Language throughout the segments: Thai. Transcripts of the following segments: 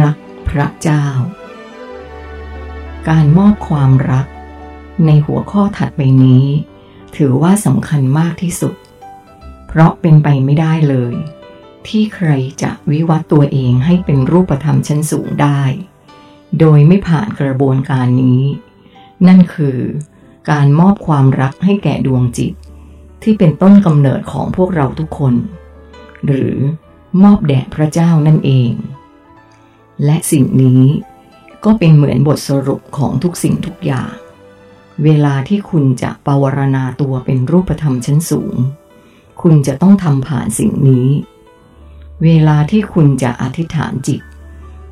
รักพระเจ้า การมอบความรัก ในหัวข้อถัดไปนี้ ถือว่าสำคัญมากที่สุด เพราะเป็นไปไม่ได้เลย ที่ใครจะวิวัตตัวเองให้เป็นรูปธรรมชั้นสูงได้ โดยไม่ผ่านกระบวนการนี้ นั่นคือการมอบความรักให้แก่ดวงจิต ที่เป็นต้นกำเนิดของพวกเราทุกคน หรือมอบแด่พระเจ้านั่นเอง และสิ่งนี้ก็เป็นเหมือนบทสรุปของทุกสิ่งทุกอย่าง เวลาที่คุณจะปวารณาตัวเป็นรูปธรรมชั้นสูง คุณจะต้องทำผ่านสิ่งนี้ เวลาที่คุณจะอธิษฐานจิต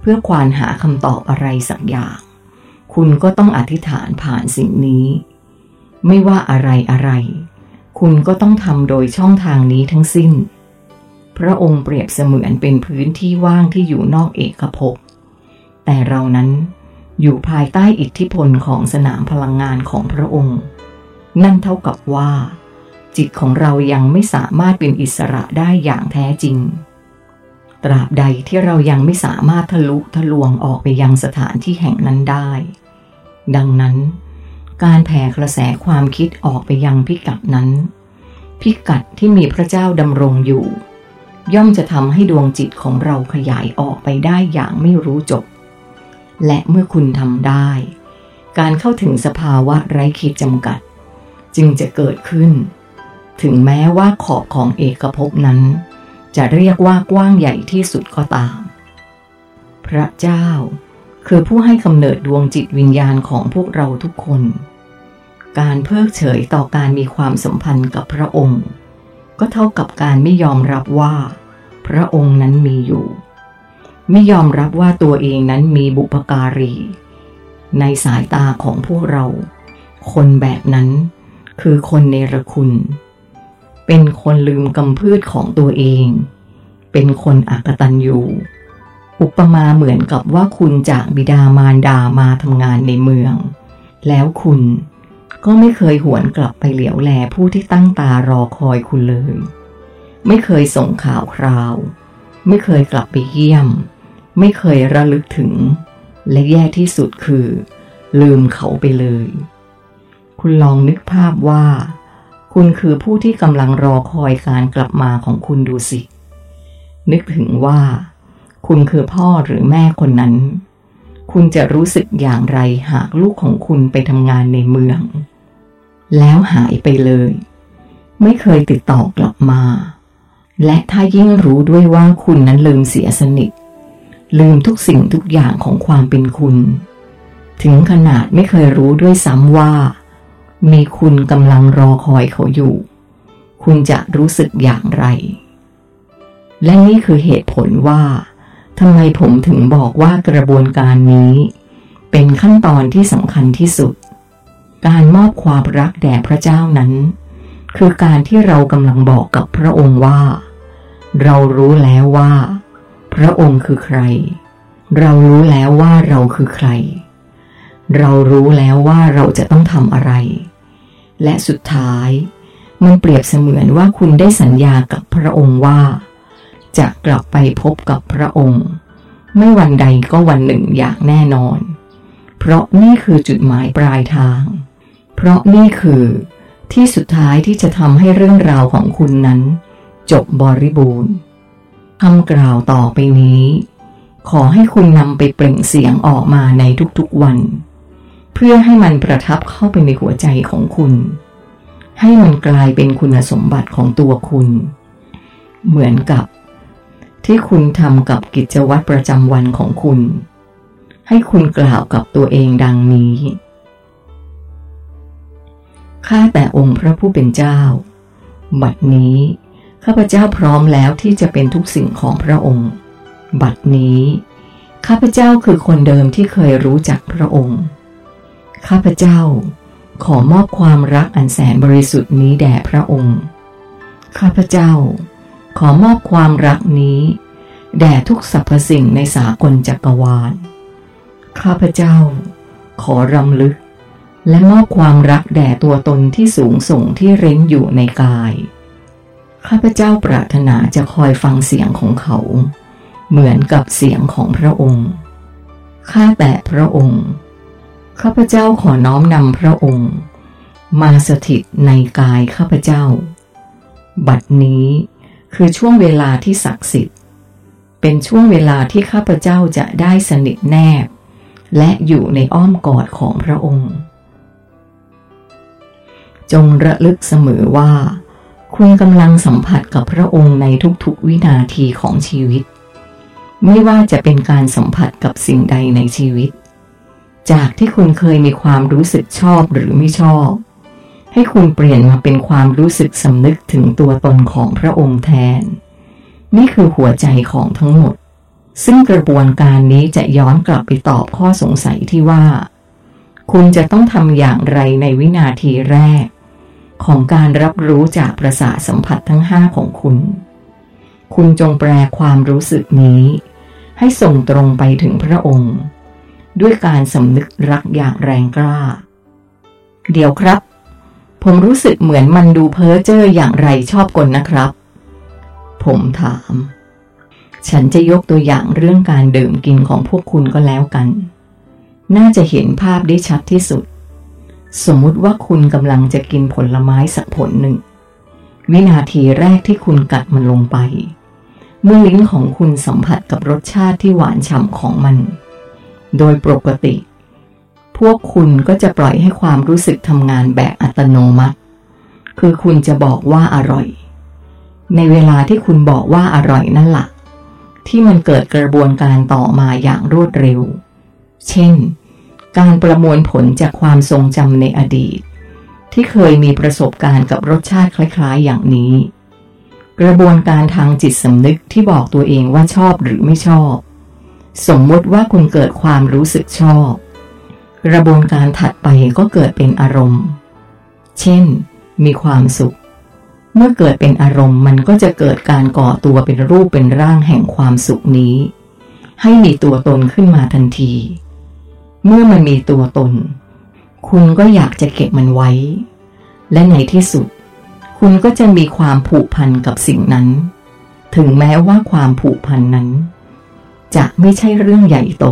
เพื่อควานหาคำตอบอะไรสักอย่าง คุณก็ต้องอธิษฐานผ่านสิ่งนี้ ไม่ว่าอะไรอะไร คุณก็ต้องทำโดยช่องทางนี้ทั้งสิ้น พระองค์เปรียบเสมือนเป็นพื้นที่ว่างที่อยู่นอกเอกภพ แต่เรานั้นอยู่ภายใต้อิทธิพลของสนามพลังงานของพระองค์ นั่นเท่ากับว่า จิตของเรายังไม่สามารถเป็นอิสระได้อย่างแท้จริง ตราบใดที่เรายังไม่สามารถทะลุทะลวงออกไปยังสถานที่แห่งนั้นได้ ดังนั้น การแผ่กระแสความคิดออกไปยังพิกัดนั้น พิกัดที่มีพระเจ้าดำรงอยู่ ย่อมจะทำให้ดวงจิตของเราขยายออกไปได้อย่างไม่รู้จบ และเมื่อคุณทำได้ การเข้าถึงสภาวะไร้ขีดจำกัด จึงจะเกิดขึ้น ถึงแม้ว่าขอบของเอกภพนั้น จะเรียกว่ากว้างใหญ่ที่สุดก็ตาม พระเจ้าคือผู้ให้กำเนิดดวงจิตวิญญาณของพวกเราทุกคน การเพิกเฉยต่อการมีความสัมพันธ์กับพระองค์ ก็เท่ากับการไม่ยอมรับว่า พระองค์นั้นมีอยู่ ไม่ยอมรับว่าตัวเองนั้นมีบุปการี ในสายตาของพวกเรา คนแบบนั้นคือคนเนรคุณ เป็นคนลืมกำพืชของตัวเอง เป็นคนอักตันยูอุปมาเหมือนกับว่าคุณจากบิดามารดามาทำงานในเมือง แล้วคุณ ก็ไม่เคยหวนกลับไปเหลียวแลผู้ที่ตั้งตารอคอยคุณเลย ไม่เคยส่งข่าวคราว ไม่เคยกลับไปเยี่ยม ไม่เคยระลึกถึง และแย่ที่สุดคือ ลืมเขาไปเลย คุณลองนึกภาพว่า คุณคือผู้ที่กำลังรอคอยการกลับมาของคุณดูสิ นึกถึงว่า คุณคือพ่อหรือแม่คนนั้น คุณจะรู้สึกอย่างไรหากลูกของคุณไปทำงานในเมือง แล้วหายไปเลย ไม่เคยติดต่อกลับมา และถ้ายิ่งรู้ด้วยว่าคุณนั้นลืมเสียสนิท ลืมทุกสิ่งทุกอย่างของความเป็นคุณ ถึงขนาดไม่เคยรู้ด้วยซ้ำว่า มีคุณกำลังรอคอยเขาอยู่ คุณจะรู้สึกอย่างไร และนี่คือเหตุผลว่า ทำไมผมถึงบอกว่ากระบวนการนี้ เป็นขั้นตอนที่สำคัญที่สุด การมอบความรักแด่พระเจ้านั้น คือการที่เรากำลังบอกกับพระองค์ว่า เรารู้แล้วว่า พระองค์คือใคร เรารู้แล้วว่าเราคือใคร เรารู้แล้วว่าเราจะต้องทำอะไร และสุดท้าย มันเปรียบเสมือนว่าคุณได้สัญญากับพระองค์ว่า จะกลับไปพบกับพระองค์ ไม่วันใดก็วันหนึ่งอย่างแน่นอน เพราะนี่คือจุดหมายปลายทาง เพราะนี่คือที่สุดท้ายที่จะทำให้เรื่องราวของคุณนั้น จบบริบูรณ์คำกล่าวต่อไปนี้ ขอให้คุณนำไปเปล่งเสียงออกมาในทุกๆวัน เพื่อให้มันประทับเข้าไปในหัวใจของคุณ ให้มันกลายเป็นคุณสมบัติของตัวคุณ เหมือนกับ ที่คุณทำกับกิจวัตรประจำวันของคุณ ให้คุณกล่าวกับตัวเองดังนี้ ข้าแต่องค์พระผู้เป็นเจ้า บัดนี้ข้าพเจ้าพร้อมแล้วที่จะเป็นทุกสิ่งของพระองค์ บัดนี้ ข้าพเจ้าคือคนเดิมที่เคยรู้จักพระองค์ ข้าพเจ้าขอมอบความรักอันแสนบริสุทธิ์นี้แด่พระองค์ ข้าพเจ้า ขอมอบความรักนี้ แด่ทุกสรรพสิ่งในสากลจักรวาล ข้าพเจ้า ขอรำลึก และมอบความรักแด่ตัวตนที่สูงส่งที่เร้นอยู่ในกาย ข้าพเจ้าปรารถนาจะคอยฟังเสียงของเขา เหมือนกับเสียงของพระองค์ ข้าแต่พระองค์ ข้าพเจ้าขอน้อมนำพระองค์ มาสถิตในกายข้าพเจ้า บัดนี้ คือช่วงเวลาที่ศักดิ์สิทธิ์ เป็นช่วงเวลาที่ข้าพเจ้าจะได้สนิทแนบ และอยู่ในอ้อมกอดของพระองค์ จงระลึกเสมอว่า คุณกำลังสัมผัสกับพระองค์ในทุกๆวินาทีของชีวิต ไม่ว่าจะเป็นการสัมผัสกับสิ่งใดในชีวิต จากที่คุณเคยมีความรู้สึกชอบหรือไม่ชอบ ให้คุณเปลี่ยนมาเป็นความรู้สึกสำนึกถึงตัวตนของพระองค์แทน นี่คือหัวใจของทั้งหมด ซึ่งกระบวนการนี้จะย้อนกลับไปตอบข้อสงสัยที่ว่า คุณจะต้องทำอย่างไรในวินาทีแรก ของการรับรู้จากประสาทสัมผัสทั้งห้าของคุณ คุณจงแปลความรู้สึกนี้ ให้ส่งตรงไปถึงพระองค์ ด้วยการสำนึกรักอย่างแรงกล้า เดี๋ยวครับ ผมรู้สึกเหมือนมันดูเพ้อเจ้ออย่างไรชอบกลนะครับ ผมถาม ฉันจะยกตัวอย่างเรื่องการดื่มกินของพวกคุณก็แล้วกัน น่าจะเห็นภาพได้ชัดที่สุด สมมุติว่าคุณกำลังจะกินผลไม้สักผลหนึ่ง วินาทีแรกที่คุณกัดมันลงไป เมื่อลิ้นของคุณสัมผัสกับรสชาติที่หวานฉ่ำของมัน โดยปกติ วกคุณก็จะปล่อยให้ความรู้สึกทำงานแบบอัตโนมัติ คือคุณจะบอกว่าอร่อย ในเวลาที่คุณบอกว่าอร่อยนั่นแหละที่มันเกิดกระบวนการต่อมาอย่างรวดเร็ว เช่น การประมวลผลจากความทรงจำในอดีต ที่เคยมีประสบการณ์กับรสชาติคล้ายๆ อย่างนี้ กระบวนการทางจิตสำนึกที่บอกตัวเองว่าชอบหรือไม่ชอบ สมมติว่าคุณเกิดความรู้สึกชอบ กระบวนการถัดไปก็เกิดเป็นอารมณ์ เช่น มีความสุข เมื่อเกิดเป็นอารมณ์มันก็จะเกิดการก่อตัวเป็นรูปเป็นร่างแห่งความสุขนี้ ให้มีตัวตนขึ้นมาทันที เมื่อมันมีตัวตน คุณก็อยากจะเก็บมันไว้ และในที่สุด คุณก็จะมีความผูกพันกับสิ่งนั้น ถึงแม้ว่าความผูกพันนั้น จะไม่ใช่เรื่องใหญ่โต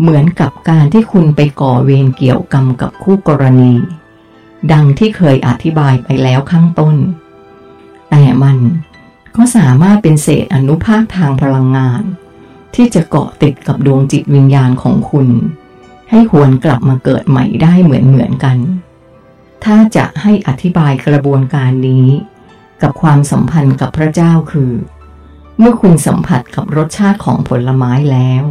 เหมือนกับการที่คุณไปก่อเวรเกี่ยวกรรมกับคู่กรณี ดังที่เคยอธิบายไปแล้วข้างต้น แต่มันก็สามารถเป็นเศษอนุภาคทางพลังงาน ที่จะเกาะติดกับดวงจิตวิญญาณของคุณ ให้หวนกลับมาเกิดใหม่ได้เหมือนเหมือนกัน ถ้าจะให้อธิบายกระบวนการนี้ กับความสัมพันธ์กับพระเจ้าคือ เมื่อคุณสัมผัสกับรสชาติของผลไม้แล้ว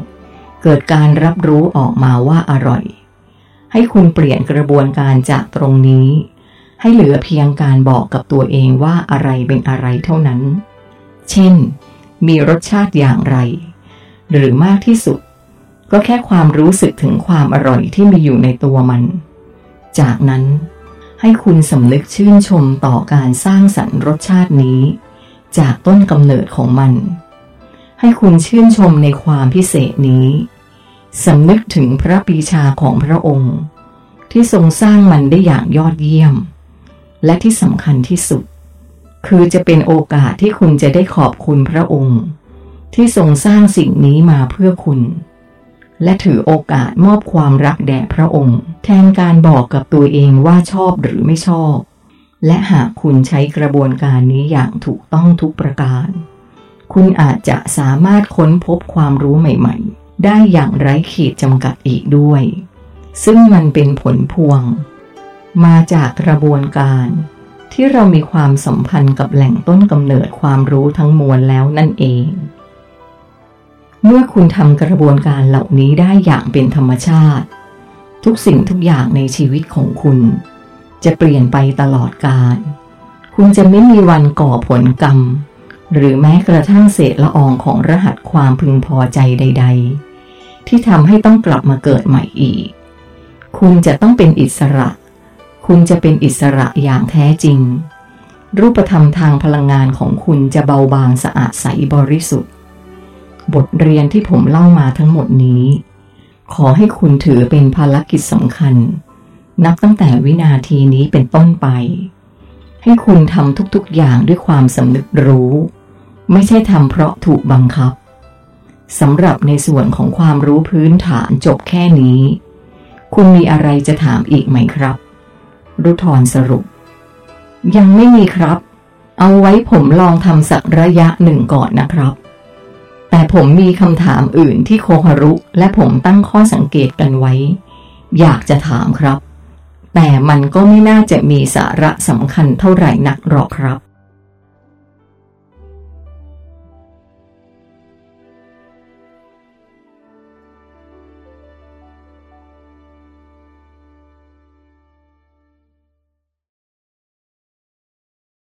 เกิดการรับรู้ออกมาว่าอร่อย ให้คุณเปลี่ยนกระบวนการจากตรงนี้ ให้เหลือเพียงการบอกกับตัวเองว่าอะไรเป็นอะไรเท่านั้น เช่น มีรสชาติอย่างไร หรือมากที่สุด ก็แค่ความรู้สึกถึงความอร่อยที่มีอยู่ในตัวมัน จากนั้นให้คุณสำนึกชื่นชมต่อการสร้างสรรค์รสชาตินี้ จากต้นกำเนิดของมัน ให้คุณชื่นชมในความพิเศษนี้ สำนึกถึงพระปีชาของพระองค์ ที่ทรงสร้างมันได้อย่างยอดเยี่ยม และที่สำคัญที่สุด คือจะเป็นโอกาสที่คุณจะได้ขอบคุณพระองค์ ที่ทรงสร้างสิ่งนี้มาเพื่อคุณ และถือโอกาสมอบความรักแด่พระองค์ แทนการบอกกับตัวเองว่าชอบหรือไม่ชอบ และหากคุณใช้กระบวนการนี้อย่างถูกต้องทุกประการ คุณอาจจะสามารถค้นพบความรู้ใหม่ ๆ ได้อย่างไร้ขีดจำกัดอีกด้วย ซึ่งมันเป็นผลพวง มาจากกระบวนการ ที่เรามีความสัมพันธ์กับแหล่งต้นกำเนิดความรู้ทั้งมวลแล้วนั่นเอง เมื่อคุณทำกระบวนการเหล่านี้ได้อย่างเป็นธรรมชาติ ทุกสิ่งทุกอย่างในชีวิตของคุณ จะเปลี่ยนไปตลอดกาลคุณจะไม่มีวันก่อผลกรรมหรือแม้กระทั่งเศษละอองของรหัสความพึงพอใจใด ๆ ที่ทำให้ต้องกลับมาเกิดใหม่อีก คุณจะต้องเป็นอิสระ คุณจะเป็นอิสระอย่างแท้จริง รูปธรรมทางพลังงานของคุณจะเบาบางสะอาดใสบริสุทธิ์ บทเรียนที่ผมเล่ามาทั้งหมดนี้ ขอให้คุณถือเป็นภารกิจสำคัญ นับตั้งแต่วินาทีนี้เป็นต้นไป ให้คุณทำทุกๆอย่างด้วยความสำนึกรู้ ไม่ใช่ทำเพราะถูกบังคับ สำหรับในส่วนของความรู้พื้นฐานจบแค่นี้ คุณมีอะไรจะถามอีกไหมครับ รุทรสรุป ยังไม่มีครับ เอาไว้ผมลองทำสักระยะหนึ่งก่อนนะครับ แต่ผมมีคำถามอื่นที่โคฮารุ และผมตั้งข้อสังเกตกันไว้ อยากจะถามครับ แต่มันก็ไม่น่าจะมีสาระสำคัญเท่าไหร่นักหรอกครับ